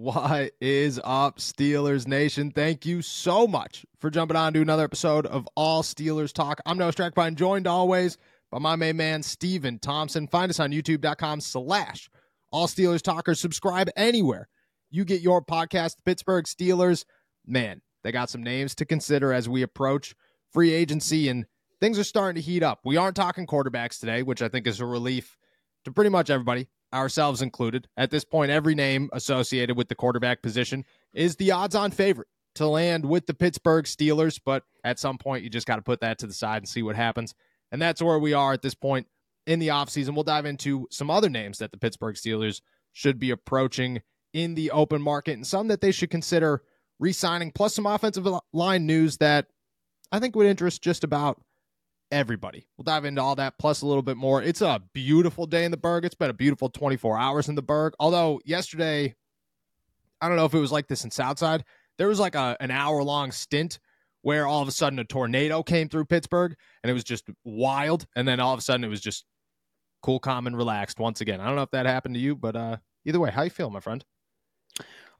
What is up, Steelers Nation? Thank you so much for jumping on to another episode of All Steelers Talk. I'm Noah Strackbein, joined always by my main man, Steven Thompson. Find us on youtube.com slash All Steelers Talk or subscribe anywhere you get your podcast. Pittsburgh Steelers, man, they got some names to consider as we approach free agency and things are starting to heat up. We aren't talking quarterbacks today, which I think is a relief to pretty much everybody ourselves included. At this point, every name associated with the quarterback position is the odds on favorite to land with the Pittsburgh Steelers. But at some point, you just got to put that to the side and see what happens. And that's where we are at this point in the offseason. We'll dive into some other names that the Pittsburgh Steelers should be approaching in the open market and some that they should consider re signing, plus some offensive line news that I think would interest just about everybody. We'll dive into all that plus a little bit more. It's a beautiful day in the Burgh. It's been a beautiful 24 hours in the Burgh. Although yesterday, I don't know if it was like this in Southside. There was like a an hour long stint where all of a sudden a tornado came through Pittsburgh and it was just wild. And then all of a sudden it was just cool, calm, and relaxed once again. I don't know if that happened to you, but uh, either way, how you feel, my friend?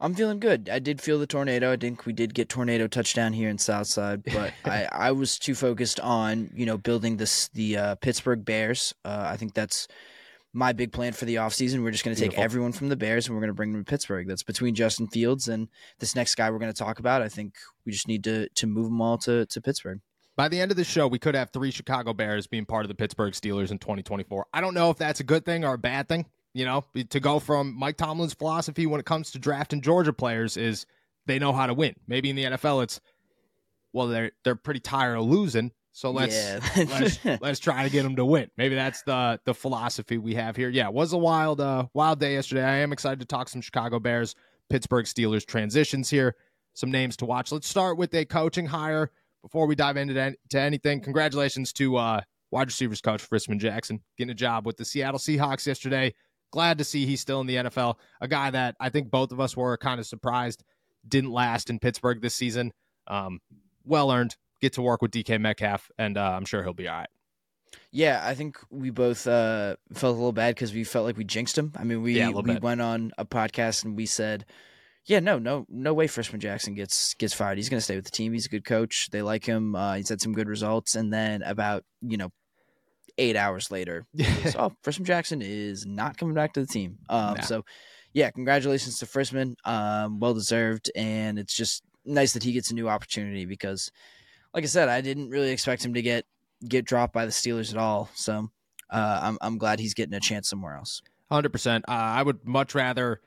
I'm feeling good. I did feel the tornado. I think we did get tornado touchdown here in Southside, but I, I was too focused on you know building this the uh, Pittsburgh Bears. Uh, I think that's my big plan for the offseason. We're just going to take everyone from the Bears and we're going to bring them to Pittsburgh. That's between Justin Fields and this next guy we're going to talk about. I think we just need to to move them all to to Pittsburgh. By the end of the show, we could have three Chicago Bears being part of the Pittsburgh Steelers in 2024. I don't know if that's a good thing or a bad thing. You know, to go from Mike Tomlin's philosophy when it comes to drafting Georgia players is they know how to win. Maybe in the NFL, it's well, they're they're pretty tired of losing, so let's yeah. let's let's try to get them to win. Maybe that's the the philosophy we have here. Yeah, it was a wild uh wild day yesterday. I am excited to talk some Chicago Bears, Pittsburgh Steelers transitions here. Some names to watch. Let's start with a coaching hire before we dive into to anything. Congratulations to uh wide receivers coach Frisman Jackson getting a job with the Seattle Seahawks yesterday glad to see he's still in the NFL. A guy that I think both of us were kind of surprised didn't last in Pittsburgh this season. Um, well earned. Get to work with DK Metcalf, and uh, I'm sure he'll be all right. Yeah, I think we both uh, felt a little bad because we felt like we jinxed him. I mean, we yeah, we bit. went on a podcast and we said, "Yeah, no, no, no way, Frisman Jackson gets gets fired. He's going to stay with the team. He's a good coach. They like him. Uh, he's had some good results." And then about you know eight hours later, so, oh, Frisman Jackson is not coming back to the team. Um, nah. So, yeah, congratulations to Frisman. Um, well deserved, and it's just nice that he gets a new opportunity because, like I said, I didn't really expect him to get get dropped by the Steelers at all. So, uh, I'm I'm glad he's getting a chance somewhere else. Hundred uh, percent. I would much rather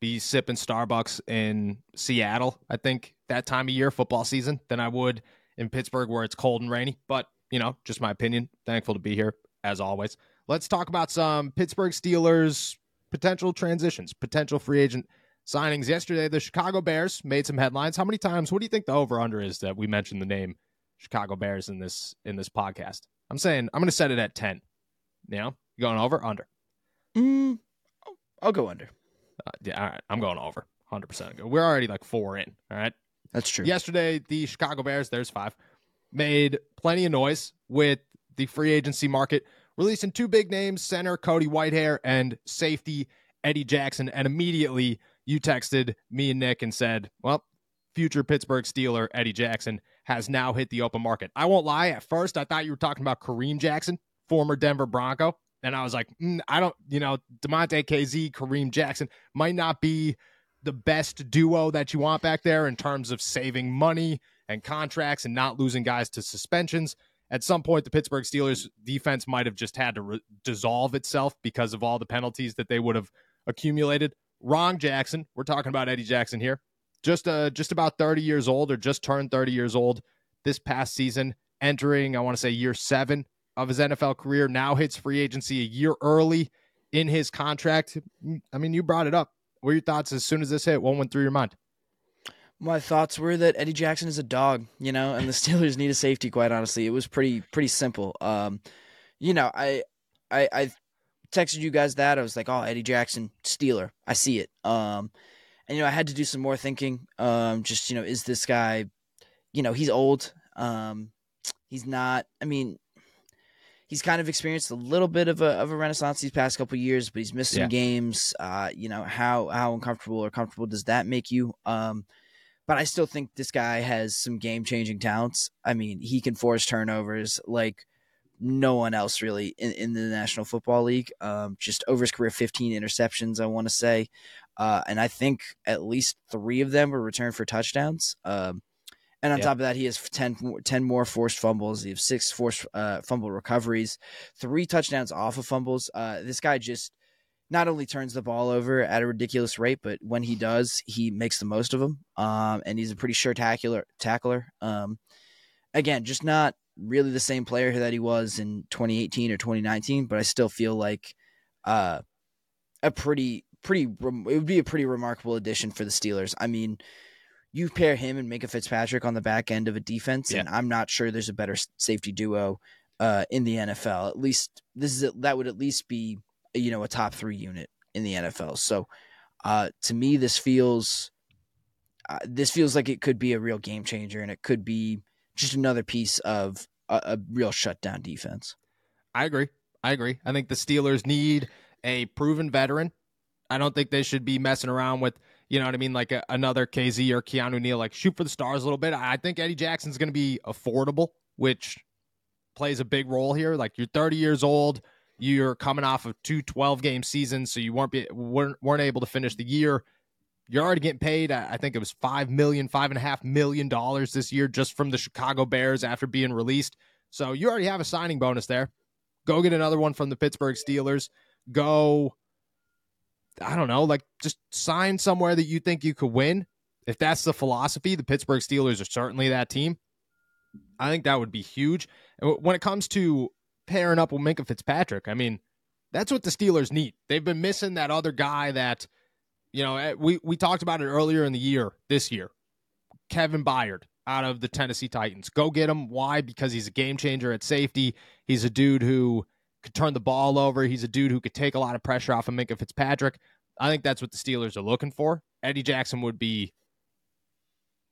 be sipping Starbucks in Seattle. I think that time of year, football season, than I would in Pittsburgh where it's cold and rainy. But you know, just my opinion. Thankful to be here as always. Let's talk about some Pittsburgh Steelers potential transitions, potential free agent signings. Yesterday, the Chicago Bears made some headlines. How many times? What do you think the over under is that we mentioned the name Chicago Bears in this in this podcast? I'm saying I'm going to set it at ten. You know, you going over under? Mm, I'll go under. Uh, yeah, all right. I'm going over. 100%. We're already like four in. All right. That's true. Yesterday, the Chicago Bears, there's five, made plenty of noise with the free agency market, releasing two big names center Cody Whitehair and safety Eddie Jackson. And immediately you texted me and Nick and said, well, future Pittsburgh Steeler Eddie Jackson has now hit the open market. I won't lie, at first I thought you were talking about Kareem Jackson, former Denver Bronco. And I was like, mm, I don't, you know, DeMonte Kazee, Kareem Jackson might not be the best duo that you want back there in terms of saving money and contracts and not losing guys to suspensions. At some point, the Pittsburgh Steelers defense might have just had to re- dissolve itself because of all the penalties that they would have accumulated. Wrong, Jackson. We're talking about Eddie Jackson here. Just uh, just about 30 years old or just turned 30 years old this past season, entering, I want to say, year seven of his NFL career. Now hits free agency a year early in his contract. I mean, you brought it up. What are your thoughts as soon as this hit? What went through your mind? My thoughts were that Eddie Jackson is a dog, you know, and the Steelers need a safety. Quite honestly, it was pretty pretty simple. Um, you know, I I I texted you guys that I was like, oh, Eddie Jackson, Steeler, I see it. Um, and you know, I had to do some more thinking. Um, just you know, is this guy, you know, he's old. Um, he's not. I mean, he's kind of experienced a little bit of a of a renaissance these past couple years, but he's missed some yeah. games. Uh, you know how how uncomfortable or comfortable does that make you? Um, but I still think this guy has some game changing talents. I mean, he can force turnovers like no one else really in, in the National Football League. Um, just over his career, 15 interceptions, I want to say. Uh, and I think at least three of them were returned for touchdowns. Um, and on yep. top of that, he has 10, 10, more forced fumbles. He has six forced uh, fumble recoveries, three touchdowns off of fumbles. Uh, this guy just not only turns the ball over at a ridiculous rate, but when he does, he makes the most of them. Um, and he's a pretty sure tackler. tackler. Um, again, just not really the same player that he was in 2018 or 2019, but I still feel like uh, a pretty pretty it would be a pretty remarkable addition for the Steelers. I mean, you pair him and Minkah Fitzpatrick on the back end of a defense, yeah. and I'm not sure there's a better safety duo uh, in the NFL. At least this is a, that would at least be you know a top three unit in the NFL. So uh, to me, this feels uh, this feels like it could be a real game changer, and it could be just another piece of a, a real shutdown defense. I agree. I agree. I think the Steelers need a proven veteran. I don't think they should be messing around with, you know what I mean, like a, another Kazee or Keanu Neal, like shoot for the stars a little bit. I think Eddie Jackson's going to be affordable, which plays a big role here. Like you're 30 years old, you're coming off of two 12 game seasons, so you weren't be, weren't, weren't able to finish the year you're already getting paid. I think it was five million, five and a half million dollars this year just from the Chicago Bears after being released. So you already have a signing bonus there. Go get another one from the Pittsburgh Steelers. Go, I don't know, like just sign somewhere that you think you could win. If that's the philosophy, the Pittsburgh Steelers are certainly that team. I think that would be huge. When it comes to pairing up with Minkah Fitzpatrick, I mean, that's what the Steelers need. They've been missing that other guy that – you know, eh, we we talked about it earlier in the year, this year. Kevin Byard out of the Tennessee Titans. Go get him. Why? Because he's a game changer at safety. He's a dude who could turn the ball over. He's a dude who could take a lot of pressure off of Minkah Fitzpatrick. I think that's what the Steelers are looking for. Eddie Jackson would be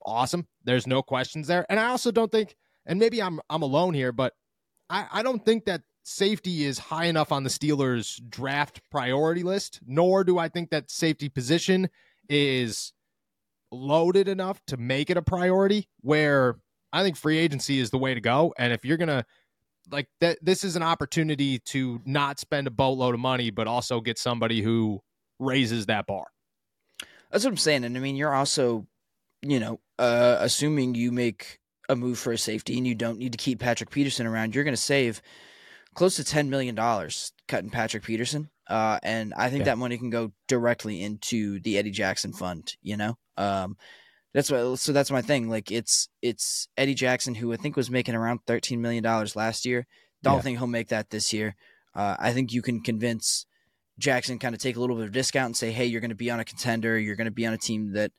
awesome. There's no questions there. And I also don't think, and maybe I'm I'm alone here, but I, I don't think that safety is high enough on the Steelers' draft priority list, nor do I think that safety position is loaded enough to make it a priority where I think free agency is the way to go. And if you're to, like, that, this is an opportunity to not spend a boatload of money, but also get somebody who raises that bar. That's what I'm saying. And I mean, you're also, you know, uh, assuming you make a move for a safety and you don't need to keep Patrick Peterson around, you're going to save close to $10 million cutting Patrick Peterson. Uh, and I think yeah. that money can go directly into the Eddie Jackson fund, you know? Um, that's what, so that's my thing. Like it's, it's Eddie Jackson who I think was making around $13 million last year. Don't yeah. think he'll make that this year. Uh, I think you can convince Jackson kind of take a little bit of discount and say, Hey, you're going to be on a contender. You're going to be on a team that,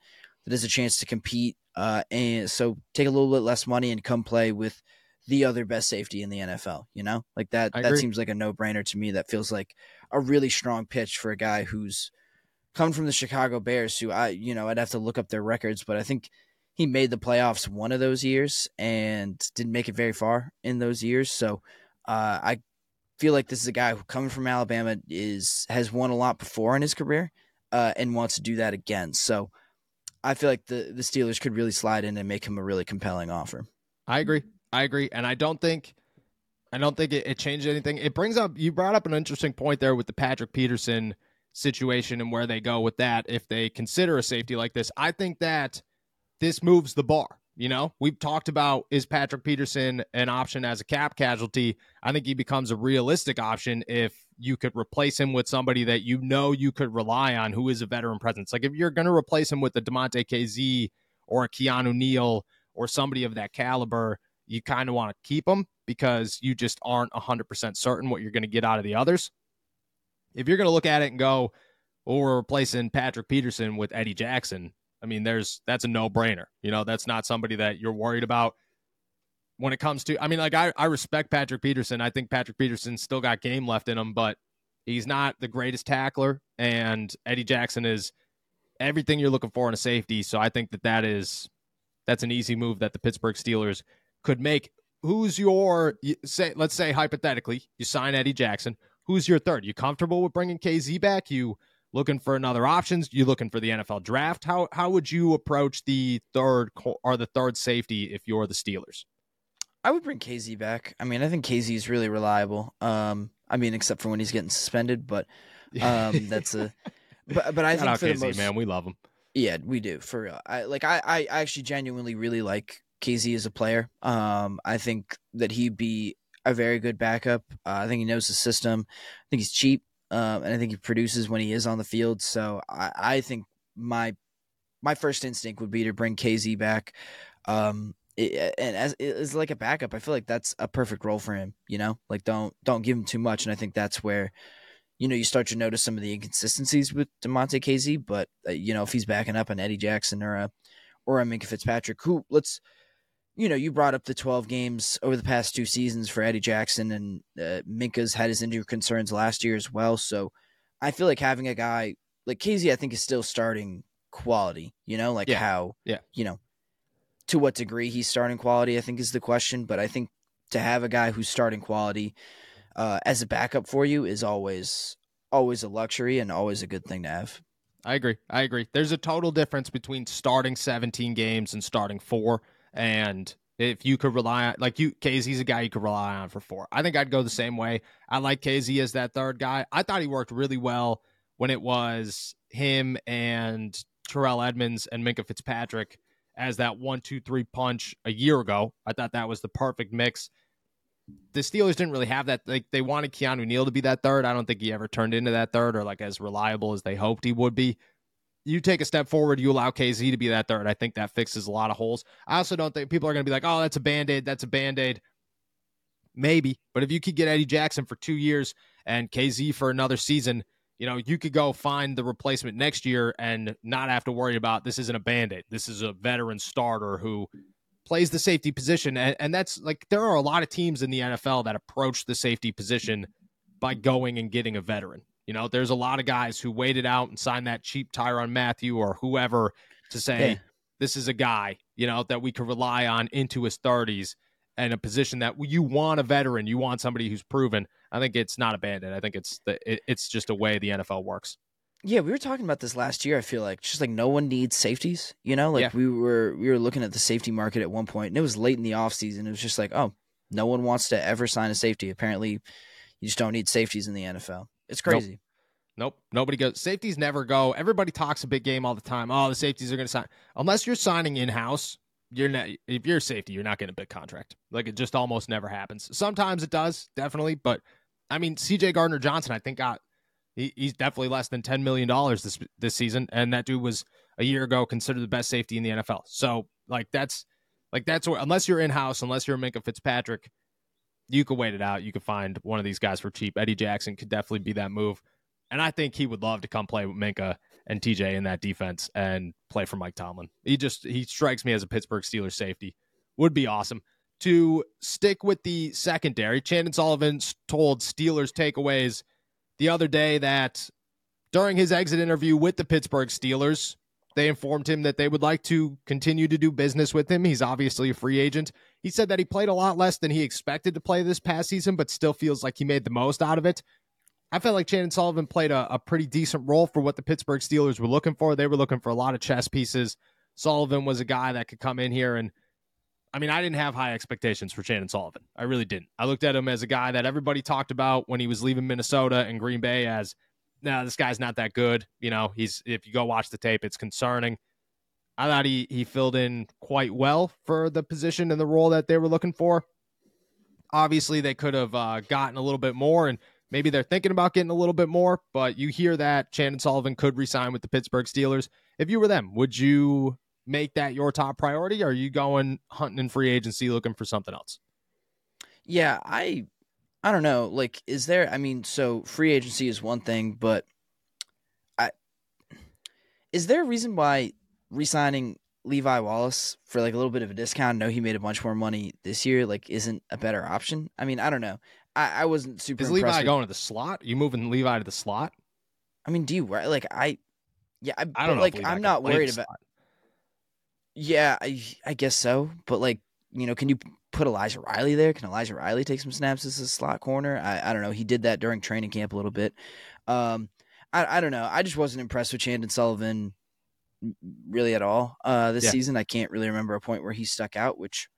that has a chance to compete. Uh, and so take a little bit less money and come play with, the other best safety in the NFL. You know, like that. I that agree. seems like a no brainer to me. That feels like a really strong pitch for a guy who's come from the Chicago Bears. Who I, you know, I'd have to look up their records, but I think he made the playoffs one of those years and didn't make it very far in those years. So uh, I feel like this is a guy who coming from Alabama is has won a lot before in his career uh, and wants to do that again. So I feel like the the Steelers could really slide in and make him a really compelling offer. I agree. I agree, and I don't think, I don't think it, it changed anything. It brings up you brought up an interesting point there with the Patrick Peterson situation and where they go with that if they consider a safety like this. I think that this moves the bar. You know, we've talked about is Patrick Peterson an option as a cap casualty? I think he becomes a realistic option if you could replace him with somebody that you know you could rely on who is a veteran presence. Like if you're going to replace him with a DeMonte Kazee or a Keanu Neal or somebody of that caliber, you kind of want to keep them because you just aren't 100% certain what you're going to get out of the others. If you're going to look at it and go, well, we're replacing Patrick Peterson with Eddie Jackson, I mean, there's that's a no brainer. You know, that's not somebody that you're worried about when it comes to. I mean, like, I, I respect Patrick Peterson. I think Patrick Peterson still got game left in him, but he's not the greatest tackler. And Eddie Jackson is everything you're looking for in a safety. So I think that that is that's an easy move that the Pittsburgh Steelers could make who's your say? Let's say hypothetically, you sign Eddie Jackson. Who's your third? You comfortable with bringing Kazee back? You looking for another options? You looking for the NFL draft? How how would you approach the third or the third safety if you're the Steelers? I would bring Kazee back. I mean, I think Kazee is really reliable. Um, I mean, except for when he's getting suspended, but um, that's a. But but I Shout think for Kazee, the most, man, we love him. Yeah, we do for real. I like I I actually genuinely really like Kazee as a player. Um, I think that he'd be a very good backup. Uh, I think he knows the system. I think he's cheap, um, and I think he produces when he is on the field. So I, I think my my first instinct would be to bring Kazee back. Um, it, and as is like a backup, I feel like that's a perfect role for him. You know, like don't don't give him too much, and I think that's where you know you start to notice some of the inconsistencies with Demonte Kazee, But uh, you know, if he's backing up an Eddie Jackson or a or a Minkah Fitzpatrick, who let's you know, you brought up the 12 games over the past two seasons for Eddie Jackson, and uh, Minkah's had his injury concerns last year as well. So I feel like having a guy like Kazee, I think, is still starting quality, you know, like yeah. how, yeah. you know, to what degree he's starting quality, I think is the question. But I think to have a guy who's starting quality uh, as a backup for you is always, always a luxury and always a good thing to have. I agree. I agree. There's a total difference between starting 17 games and starting four. And if you could rely on, like you, Kazee's a guy you could rely on for four. I think I'd go the same way. I like Kazee as that third guy. I thought he worked really well when it was him and Terrell Edmunds and Minkah Fitzpatrick as that one, two, three punch a year ago. I thought that was the perfect mix. The Steelers didn't really have that. Like they wanted Keanu Neal to be that third. I don't think he ever turned into that third or like as reliable as they hoped he would be you take a step forward, you allow Kazee to be that third. I think that fixes a lot of holes. I also don't think people are going to be like, oh, that's a band aid. That's a band aid. Maybe. But if you could get Eddie Jackson for two years and Kazee for another season, you know, you could go find the replacement next year and not have to worry about this isn't a band aid. This is a veteran starter who plays the safety position. And, and that's like, there are a lot of teams in the NFL that approach the safety position by going and getting a veteran. You know, there's a lot of guys who waited out and signed that cheap Tyrann Mathieu or whoever to say, yeah. this is a guy, you know, that we could rely on into his 30s and a position that you want a veteran, you want somebody who's proven. I think it's not abandoned. I think it's the, it, it's just a way the NFL works. Yeah, we were talking about this last year. I feel like just like no one needs safeties. You know, like yeah. we were we were looking at the safety market at one point, and it was late in the offseason. It was just like, oh, no one wants to ever sign a safety. Apparently, you just don't need safeties in the NFL. It's crazy. Nope. Nope. Nobody goes. Safeties never go. Everybody talks a big game all the time. Oh, the safeties are going to sign. Unless you're signing in house, you're not. If you're a safety, you're not getting a big contract. Like it just almost never happens. Sometimes it does, definitely. But I mean, C.J. Gardner Johnson, I think got he, he's definitely less than ten million dollars this this season, and that dude was a year ago considered the best safety in the NFL. So like that's like that's where unless you're in house, unless you're Minkah Fitzpatrick, you could wait it out. You could find one of these guys for cheap. Eddie Jackson could definitely be that move. And I think he would love to come play with Minkah and TJ in that defense and play for Mike Tomlin. He just he strikes me as a Pittsburgh Steelers safety. Would be awesome. To stick with the secondary, Chandon Sullivan told Steelers takeaways the other day that during his exit interview with the Pittsburgh Steelers, they informed him that they would like to continue to do business with him. He's obviously a free agent. He said that he played a lot less than he expected to play this past season, but still feels like he made the most out of it. I felt like Chandon Sullivan played a, a pretty decent role for what the Pittsburgh Steelers were looking for. They were looking for a lot of chess pieces. Sullivan was a guy that could come in here and I mean, I didn't have high expectations for Chandon Sullivan. I really didn't. I looked at him as a guy that everybody talked about when he was leaving Minnesota and Green Bay as, no, this guy's not that good. You know, he's if you go watch the tape, it's concerning. I thought he he filled in quite well for the position and the role that they were looking for. Obviously, they could have uh, gotten a little bit more, and Maybe they're thinking about getting a little bit more, but you hear that Chandon Sullivan could resign with the Pittsburgh Steelers. If you were them, would you make that your top priority? Or are you going hunting in free agency looking for something else? Yeah, I I don't know. Like, is there I mean, so free agency is one thing, but I is there a reason why resigning Levi Wallace for like a little bit of a discount? No, he made a bunch more money this year. Like, isn't a better option? I mean, I don't know. I, I wasn't super. Is Levi going to the slot? You moving Levi to the slot? I mean, do you like I? Yeah, I, I don't know. Like, I'm not worried about. Yeah, I I guess so, but like you know, can you put Elijah Riley there? Can Elijah Riley take some snaps as a slot corner? I, I don't know. He did that during training camp a little bit. Um, I, I don't know. I just wasn't impressed with Chandon Sullivan really at all uh, this yeah. season. I can't really remember a point where he stuck out, which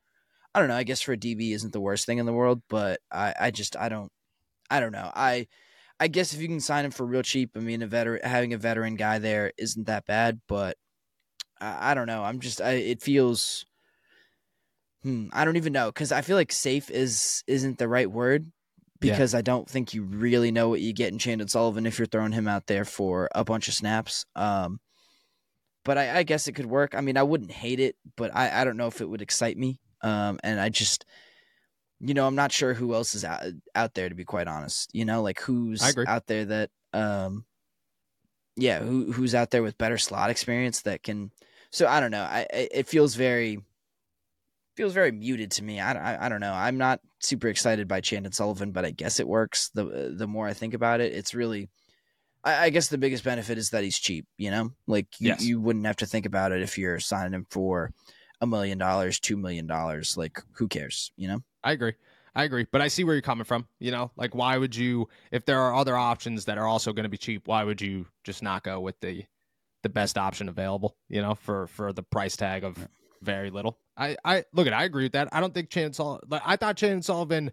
I don't know. I guess for a DB isn't the worst thing in the world, but I, I just I don't I don't know. I I guess if you can sign him for real cheap, I mean, a veteran having a veteran guy there isn't that bad, but I, I don't know. I'm just I, it feels. Hmm, I don't even know because I feel like safe is isn't the right word because yeah. I don't think you really know what you get in Chandon Sullivan if you're throwing him out there for a bunch of snaps. Um, but I, I, guess it could work. I mean, I wouldn't hate it, but I, I don't know if it would excite me. Um, and I just, you know, I'm not sure who else is out, out there to be quite honest. You know, like who's out there that, um, yeah, who who's out there with better slot experience that can. So I don't know. I it feels very feels very muted to me. I, I, I don't know. I'm not super excited by Chandon Sullivan, but I guess it works. The the more I think about it, it's really. I, I guess the biggest benefit is that he's cheap. You know, like you, yes. you wouldn't have to think about it if you're signing him for a million dollars, two million dollars. Like who cares? You know. I agree. I agree, but I see where you're coming from. You know, like why would you, if there are other options that are also going to be cheap, why would you just not go with the the best option available? You know, for for the price tag of very little. I I look at I agree with that. I don't think Chandon Sullivan. I thought Chandon Sullivan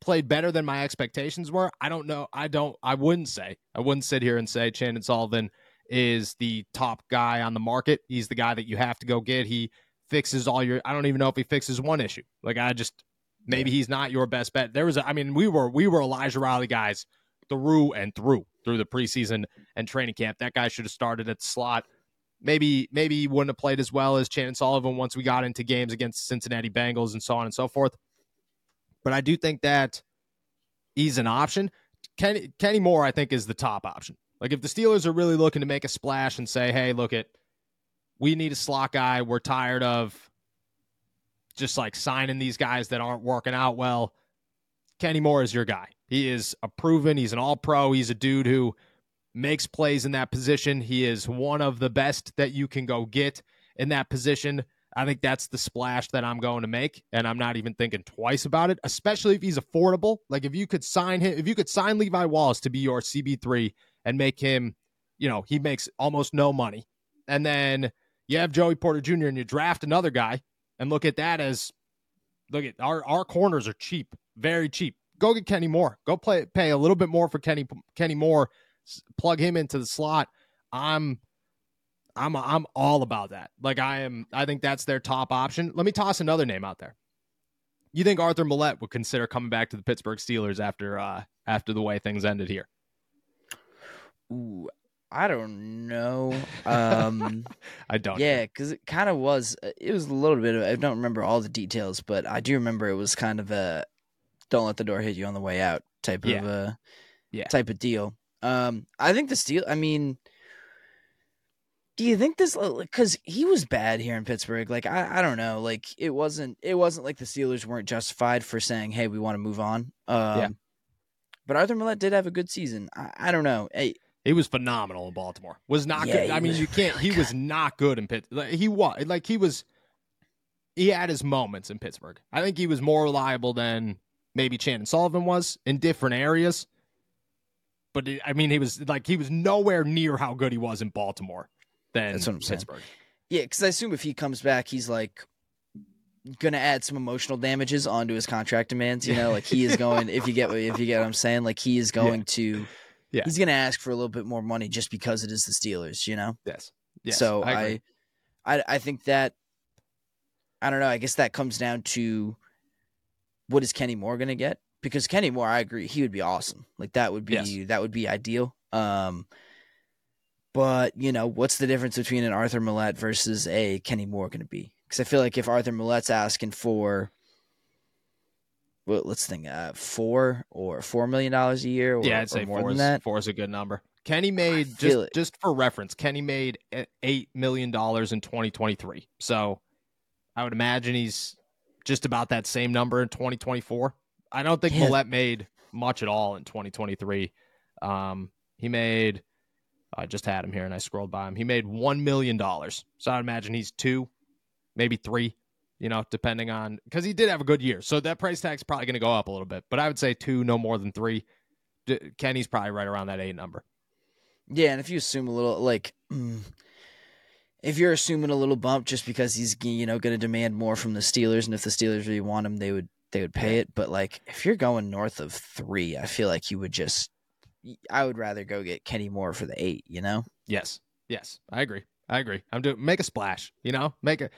played better than my expectations were. I don't know. I don't. I wouldn't say. I wouldn't sit here and say Chandon Sullivan is the top guy on the market. He's the guy that you have to go get. He fixes all your. I don't even know if he fixes one issue. Like I just maybe he's not your best bet. There was. A, I mean, we were we were Elijah Riley guys through and through through the preseason and training camp. That guy should have started at slot maybe maybe he wouldn't have played as well as Chandon Sullivan once we got into games against Cincinnati Bengals and so on and so forth. But I do think that he's an option. Kenny, Kenny Moore, I think, is the top option. Like if the Steelers are really looking to make a splash and say, "Hey, look at, we need a slot guy. We're tired of just like signing these guys that aren't working out well." Kenny Moore is your guy. He is a proven. He's an All Pro. He's a dude who makes plays in that position. He is one of the best that you can go get in that position. I think that's the splash that I'm going to make, and I'm not even thinking twice about it, especially if he's affordable. Like if you could sign him, if you could sign Levi Wallace to be your CB3 and make him, you know, he makes almost no money. And then you have Joey Porter Jr. and you draft another guy and look at that as look at our our corners are cheap, very cheap. Go get Kenny Moore. Go play pay a little bit more for Kenny Kenny Moore plug him into the slot. I'm I'm I'm all about that. Like I am I think that's their top option. Let me toss another name out there. You think Arthur Maulet would consider coming back to the Pittsburgh Steelers after uh after the way things ended here? Ooh, I don't know. Um I don't. Yeah, cuz it kind of was uh, it was a little bit of I don't remember all the details, but I do remember it was kind of a don't let the door hit you on the way out type yeah. of uh yeah. type of deal. Um, I think the Steel. I mean, do you think this? Because he was bad here in Pittsburgh. Like I, I don't know. Like it wasn't. It wasn't like the Steelers weren't justified for saying, "Hey, we want to move on." Um, yeah. But Arthur Maulet did have a good season. I, I don't know. Hey, he was phenomenal in Baltimore. Was not yeah, good. I mean, you can't. Really he was not good in Pitt. Like, he was like he was. He had his moments in Pittsburgh. I think he was more reliable than maybe Chandon Sullivan was in different areas but it, I mean, he was like he was nowhere near how good he was in Baltimore than That's what I'm Pittsburgh. Saying. Yeah, because I assume if he comes back, he's like gonna add some emotional damages onto his contract demands. You know, like he is going. if you get if you get what I'm saying, like he is going yeah. to. Yeah. He's gonna ask for a little bit more money just because it is the Steelers. You know. Yes. Yes. So I, I, I, I think that. I don't know. I guess that comes down to what is Kenny Moore gonna get? Because Kenny Moore, I agree, he would be awesome. Like that would be yes. that would be ideal. Um, but you know, what's the difference between an Arthur Maulet versus a Kenny Moore going to be? Because I feel like if Arthur Maulet's asking for, well, let's think, uh, four or four million dollars a year, or, yeah, I'd say more than that. Four is a good number. Kenny made just it. just for reference, Kenny made eight million dollars in 2023. So I would imagine he's just about that same number in 2024. I don't think yeah. Maulet made much at all in 2023. Um, he made, I just had him here and I scrolled by him. He made $1 million. So I'd imagine he's two, maybe three, you know, depending on because he did have a good year. So that price tag's probably going to go up a little bit, but I would say two, no more than three. Kenny's probably right around that eight number. Yeah, and if you assume a little, like, if you're assuming a little bump just because he's you know going to demand more from the Steelers, and if the Steelers really want him, they would they would pay it. But like, if you're going north of three, I feel like you would just, I would rather go get Kenny Moore for the eight. You know? Yes, yes, I agree. I agree. I'm doing make a splash. You know, make a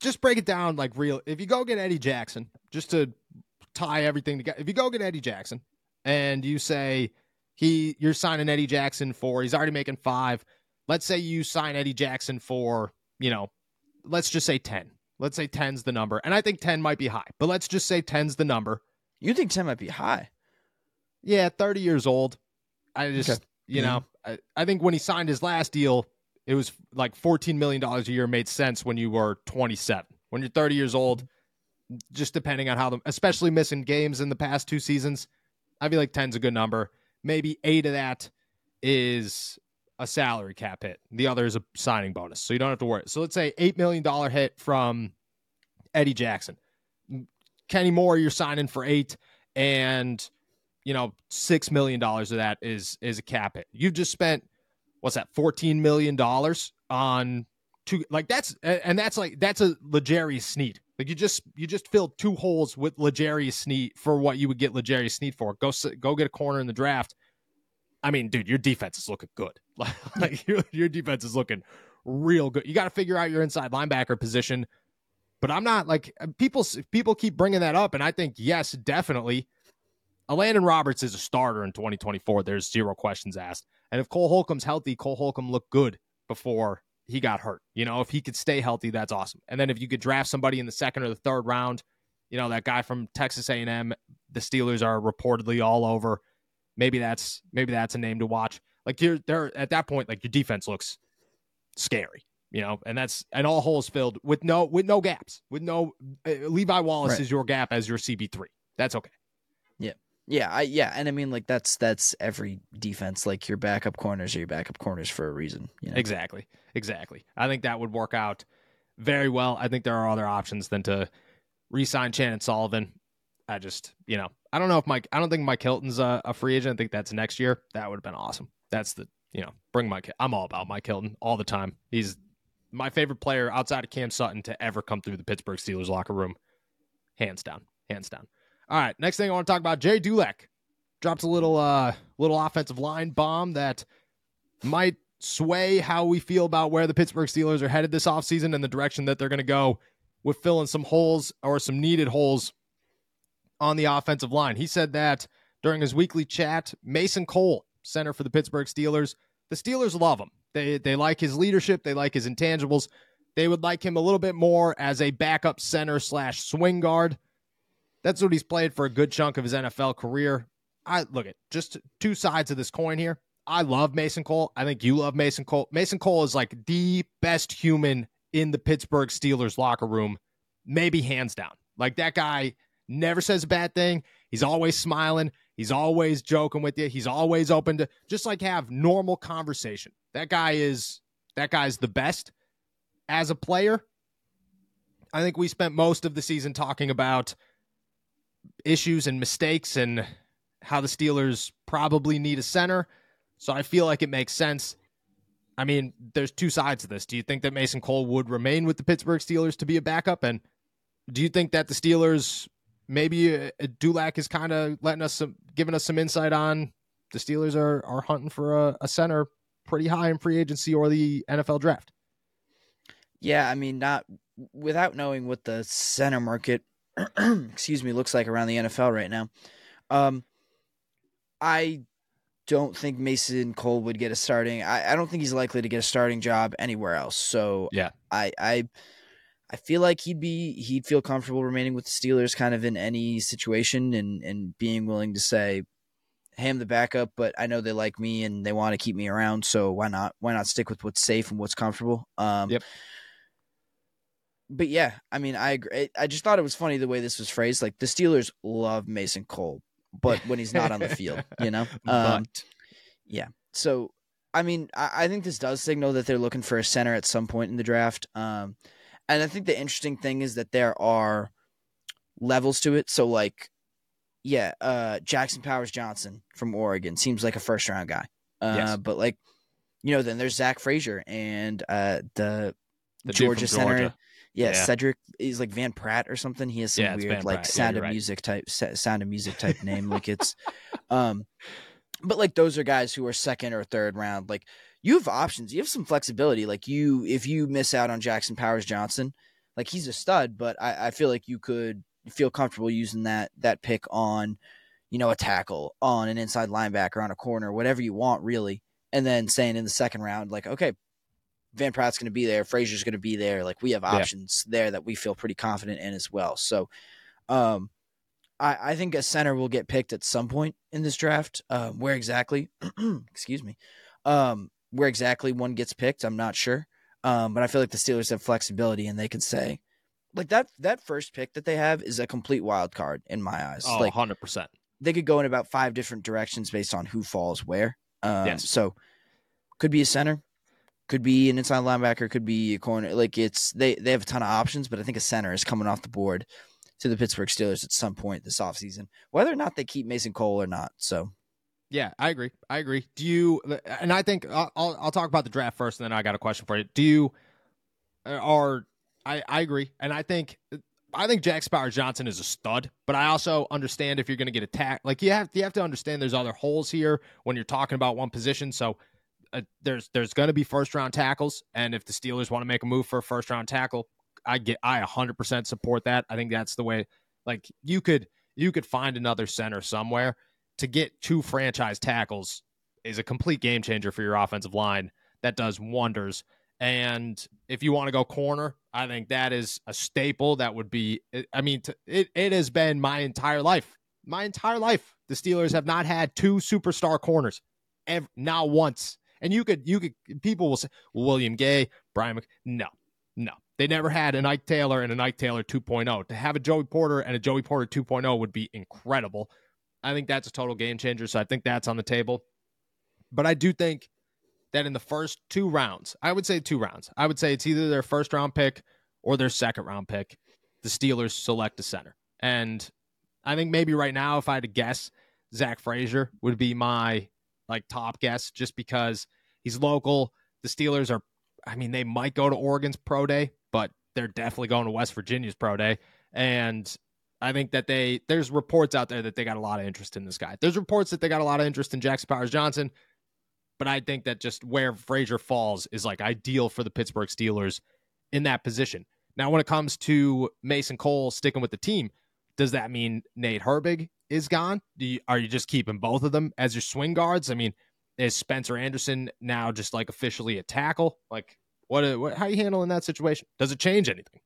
just break it down like real. If you go get Eddie Jackson, just to tie everything together, if you go get Eddie Jackson and you say he you're signing Eddie Jackson for he's already making five. Let's say you sign Eddie Jackson for you know, let's just say ten. Let's say 10's the number, and I think ten might be high, but let's just say 10's the number. You think ten might be high? Yeah, thirty years old. I just okay. you know mm-hmm. I, I think when he signed his last deal, it was like $14 million a year made sense when you were 27. When you're 30 years old, just depending on how the, especially missing games in the past two seasons, I feel like 10's a good number. Maybe eight of that is a salary cap hit. The other is a signing bonus. So you don't have to worry. So let's say $8 million hit from Eddie Jackson. Kenny Moore, you're signing for eight, and you know, six million dollars of that is is a cap hit. You've just spent what's that, $14 million on two, like that's, and that's like, that's a L'Jarius Sneed. Like you just, you just filled two holes with L'Jarius Sneed for what you would get L'Jarius Sneed for. Go, go get a corner in the draft. I mean, dude, your defense is looking good. like your, your defense is looking real good. You got to figure out your inside linebacker position. But I'm not like uh, people. People keep bringing that up, and I think yes, definitely. Elandon Roberts is a starter in 2024. There's zero questions asked. And if Cole Holcomb's healthy, Cole Holcomb looked good before he got hurt. You know, if he could stay healthy, that's awesome. And then if you could draft somebody in the second or the third round, you know, that guy from Texas A&M, the Steelers are reportedly all over. Maybe that's maybe that's a name to watch. Like you're there at that point, like your defense looks scary, you know, and that's and all holes filled with no with no gaps, with no uh, Levi Wallace right. is your gap as your CB three. That's okay. Yeah, I yeah, and I mean like that's that's every defense. Like your backup corners are your backup corners for a reason. You know? Exactly, exactly. I think that would work out very well. I think there are other options than to re-sign Chandon Sullivan. I just you know I don't know if Mike. I don't think Mike Hilton's a, a free agent. I think that's next year. That would have been awesome. That's the you know bring Mike. I'm all about Mike Hilton all the time. He's my favorite player outside of Cam Sutton to ever come through the Pittsburgh Steelers locker room, hands down, hands down. All right, next thing I want to talk about, Jay Dulac drops a little uh little offensive line bomb that might sway how we feel about where the Pittsburgh Steelers are headed this offseason and the direction that they're going to go with filling some holes or some needed holes on the offensive line. He said that during his weekly chat, Mason Cole, center for the Pittsburgh Steelers, the Steelers love him. They they like his leadership, they like his intangibles. They would like him a little bit more as a backup center slash swing guard. That's what he's played for a good chunk of his NFL career. I look at just two sides of this coin here. I love Mason Cole. I think you love Mason Cole. Mason Cole is like the best human in the Pittsburgh Steelers locker room, maybe hands down. Like that guy never says a bad thing. He's always smiling. He's always joking with you. He's always open to just like have normal conversation. That guy is that guy's the best as a player. I think we spent most of the season talking about issues and mistakes and how the Steelers probably need a center. So I feel like it makes sense. I mean, there's two sides to this. Do you think that Mason Cole would remain with the Pittsburgh Steelers to be a backup? And do you think that the Steelers, maybe uh, Dulac is kind of letting us some, giving us some insight on the Steelers are, are hunting for a, a center pretty high in free agency or the NFL draft? Yeah, I mean, not without knowing what the center market excuse me, looks like around the NFL right now. Um, I don't think Mason Cole would get a starting. I, I don't think he's likely to get a starting job anywhere else. So yeah, I I I feel like he'd be he'd feel comfortable remaining with the Steelers, kind of in any situation, and and being willing to say, "Hey, I'm the backup, but I know they like me and they want to keep me around. So why not why not stick with what's safe and what's comfortable?" Um, yep but yeah, I mean, I agree. I just thought it was funny the way this was phrased. Like the Steelers love Mason Cole, but when he's not on the field, you know. Um, but yeah, so I mean, I, I, think this does signal that they're looking for a center at some point in the draft. Um, and I think the interesting thing is that there are levels to it. So like, yeah, uh, Jackson Powers Johnson from Oregon seems like a first round guy. Uh, yes. but like, you know, then there's Zach Frazier and uh, the, the Georgia center. Georgia. Yeah, yeah, Sedrick is like Van Pratt or something. He has some yeah, weird like Pratt. sound yeah, of right. music type sound of music type name. Like it's um but like those are guys who are second or third round. Like you have options. You have some flexibility. Like you if you miss out on Jackson Powers Johnson, like he's a stud, but I, I feel like you could feel comfortable using that that pick on, you know, a tackle, on an inside linebacker, on a corner, whatever you want, really. And then saying in the second round, like, okay, Van Pratt's going to be there, Frazier's going to be there. Like we have options yeah. there that we feel pretty confident in as well. So, um, I, I think a center will get picked at some point in this draft. Um, where exactly? excuse me. Um, where exactly one gets picked, I'm not sure. Um, but I feel like the Steelers have flexibility and they can say, like that that first pick that they have is a complete wild card in my eyes. Oh, like 100%. They could go in about five different directions based on who falls where. Um, yes. So could be a center, could be an inside linebacker, could be a corner. Like it's they they have a ton of options, but I think a center is coming off the board to the Pittsburgh Steelers at some point this offseason, whether or not they keep Mason Cole or not. So yeah, I agree. I agree. Do you? And I think I'll I'll talk about the draft first, and then I got a question for you. Do you? Are I I agree, and I think I think Jack Powers Johnson is a stud, but I also understand if you're going to get attacked, like you have you have to understand there's other holes here when you're talking about one position. So uh, there's there's going to be first round tackles, and if the Steelers want to make a move for a first round tackle, I get I 100% support that. I think that's the way. Like you could you could find another center somewhere to get two franchise tackles is a complete game changer for your offensive line. That does wonders. And if you want to go corner, I think that is a staple. That would be. I mean, it it has been my entire life. My entire life, the Steelers have not had two superstar corners, ever, not once. And you could you could people will say William Gay, Brian. Mc, no, no, they never had an Ike Taylor and an Ike Taylor 2.0. To have a Joey Porter and a Joey Porter 2.0 would be incredible. I think that's a total game changer. So I think that's on the table. But I do think that in the first two rounds, I would say two rounds, I would say it's either their first round pick or their second round pick. The Steelers select a center. And I think maybe right now, if I had to guess, Zach Frazier would be my like top guess just because he's local. The Steelers are, I mean, they might go to Oregon's pro day, but they're definitely going to West Virginia's pro day. And I think that they there's reports out there that they got a lot of interest in this guy. There's reports that they got a lot of interest in Jackson Powers Johnson, but I think that just where Frazier falls is like ideal for the Pittsburgh Steelers in that position. Now, when it comes to Mason Cole sticking with the team, does that mean Nate Herbig is gone? You, are you just keeping both of them as your swing guards? I mean, is Spencer Anderson now just like officially a tackle? Like, what, what how are you handling that situation? Does it change anything?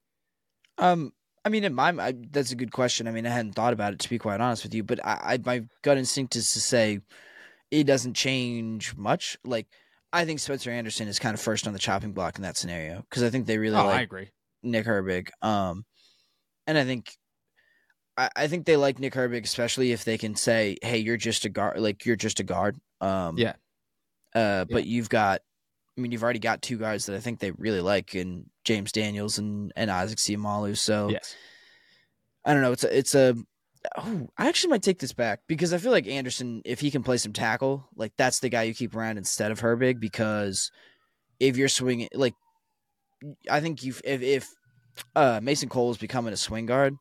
Um, I mean, in my I, that's a good question. I mean, I hadn't thought about it to be quite honest with you, but I, I my gut instinct is to say it doesn't change much. Like, I think Spencer Anderson is kind of first on the chopping block in that scenario because I think they really oh, like I agree. Nick Herbig. Um, and I think I, I think they like Nick Herbig, especially if they can say, "Hey, you're just a guard. Like you're just a guard." Um, yeah. Uh, but yeah. you've got I mean, you've already got two guys that I think they really like in James Daniels and, and Isaac Seumalo. So yes, I don't know. It's a, it's a, oh, I actually might take this back because I feel like Anderson, if he can play some tackle, like that's the guy you keep around instead of Herbig because if you're swinging, like, I think you if, if uh, Mason Cole is becoming a swing guard,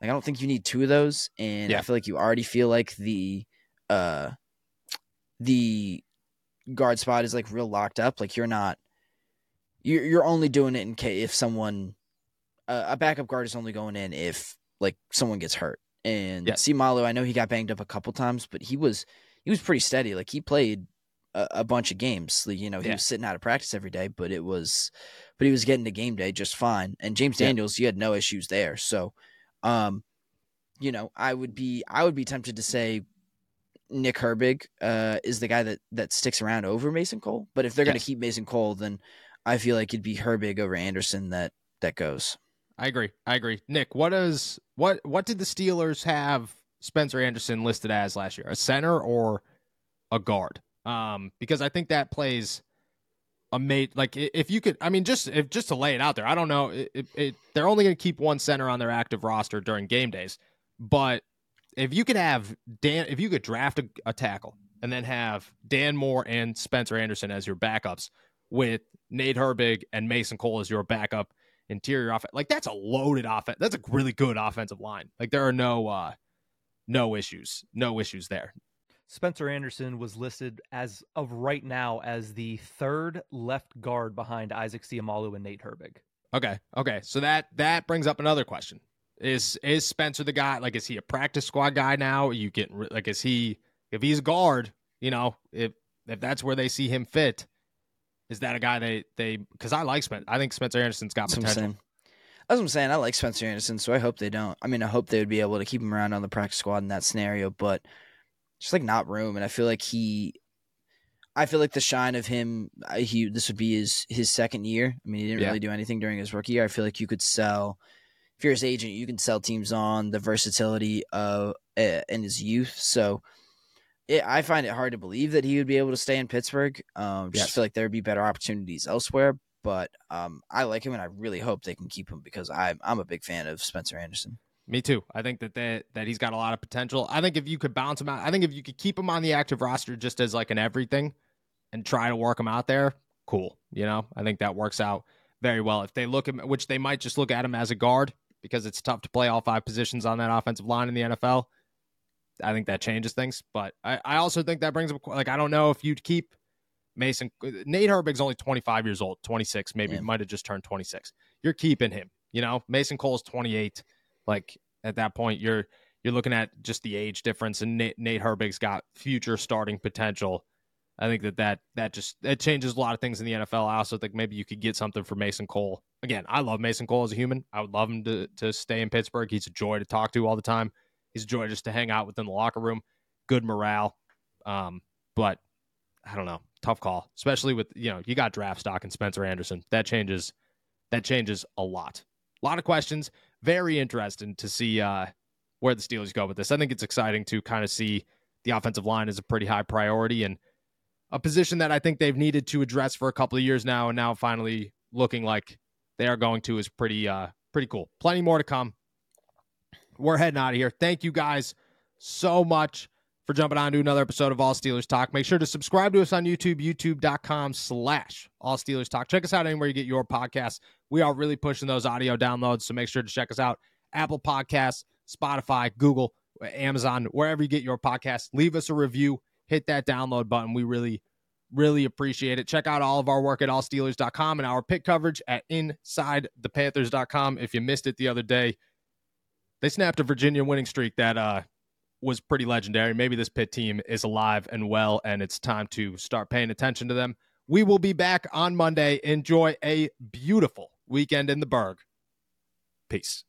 like I don't think you need two of those, and yeah. I feel like you already feel like the uh the guard spot is like real locked up. Like you're not, you're you're only doing it in case if someone, uh, a backup guard is only going in if like someone gets hurt. And yeah. Seumalo, I know he got banged up a couple times, but he was he was pretty steady. Like he played a, a bunch of games. Like, you know, he yeah. was sitting out of practice every day, but it was, but he was getting to game day just fine. And James Daniels, yeah. you had no issues there. So, um, you know, I would be I would be tempted to say Nick Herbig uh, is the guy that that sticks around over Mason Cole. But if they're yes. going to keep Mason Cole, then I feel like it'd be Herbig over Anderson that that goes. I agree. I agree. Nick, what is what what did the Steelers have Spencer Anderson listed as last year? A center or a guard? Um, because I think that plays a mate like if you could I mean just if just to lay it out there I don't know it, it, they're only going to keep one center on their active roster during game days but if you could have Dan if you could draft a, a tackle and then have Dan Moore and Spencer Anderson as your backups with Nate Herbig and Mason Cole as your backup interior offense like that's a loaded offense that's a really good offensive line like there are no uh no issues no issues there Spencer Anderson was listed as of right now as the third left guard behind Isaac Seumalo and Nate Herbig. Okay. Okay. So that that brings up another question. Is is Spencer the guy? Like, is he a practice squad guy now? you getting like, is he if he's guard? You know, if if that's where they see him fit, is that a guy they they? Because I like Spencer. I think Spencer Anderson's got that's potential. That's what I'm saying. I like Spencer Anderson, so I hope they don't. I mean, I hope they would be able to keep him around on the practice squad in that scenario, but just like not room. And I feel like he, I feel like the shine of him, he this would be his his second year. I mean, he didn't yeah. really do anything during his rookie year. I feel like you could sell. His agent, you can sell teams on the versatility of uh, in his youth. So, it, I find it hard to believe that he would be able to stay in Pittsburgh. Um, just yes. feel like there would be better opportunities elsewhere. But um, I like him, and I really hope they can keep him because I'm I'm a big fan of Spencer Anderson. Me too. I think that they, that he's got a lot of potential. I think if you could bounce him out, I think if you could keep him on the active roster just as like an everything and try to work him out there, cool. You know, I think that works out very well. If they look at which they might just look at him as a guard because it's tough to play all five positions on that offensive line in the NFL. I think that changes things. But I, I also think that brings up like I don't know if you'd keep Mason uh, Nate Herbig's only 25 years old, 26, maybe yeah. might have just turned 26. You're keeping him. You know, Mason Cole's 28. Like at that point, you're you're looking at just the age difference, and Nate, Nate Herbig's got future starting potential. I think that that that just that changes a lot of things in the NFL. I also think maybe you could get something for Mason Cole. Again, I love Mason Cole as a human. I would love him to to stay in Pittsburgh. He's a joy to talk to all the time. He's a joy just to hang out within the locker room. Good morale. Um, but I don't know, tough call, especially with you know you got draft stock and Spencer Anderson. That changes that changes a lot. A lot of questions very interesting to see uh, where the Steelers go with this. I think it's exciting to kind of see the offensive line as a pretty high priority and a position that I think they've needed to address for a couple of years now, and now finally looking like they are going to is pretty uh, pretty cool. Plenty more to come. We're heading out of here. Thank you guys so much for jumping on to another episode of All Steelers Talk. Make sure to subscribe to us on YouTube, youtube.com slash All Steelers Talk. Check us out anywhere you get your podcasts. We are really pushing those audio downloads, so make sure to check us out. Apple Podcasts, Spotify, Google, Amazon, wherever you get your podcasts. Leave us a review. Hit that download button. We really, really appreciate it. Check out all of our work at allsteelers.com and our Pitt coverage at insidethepanthers.com. If you missed it the other day, they snapped a Virginia winning streak that uh was pretty legendary. Maybe this Pitt team is alive and well, and it's time to start paying attention to them. We will be back on Monday. Enjoy a beautiful weekend in the Burgh. Peace.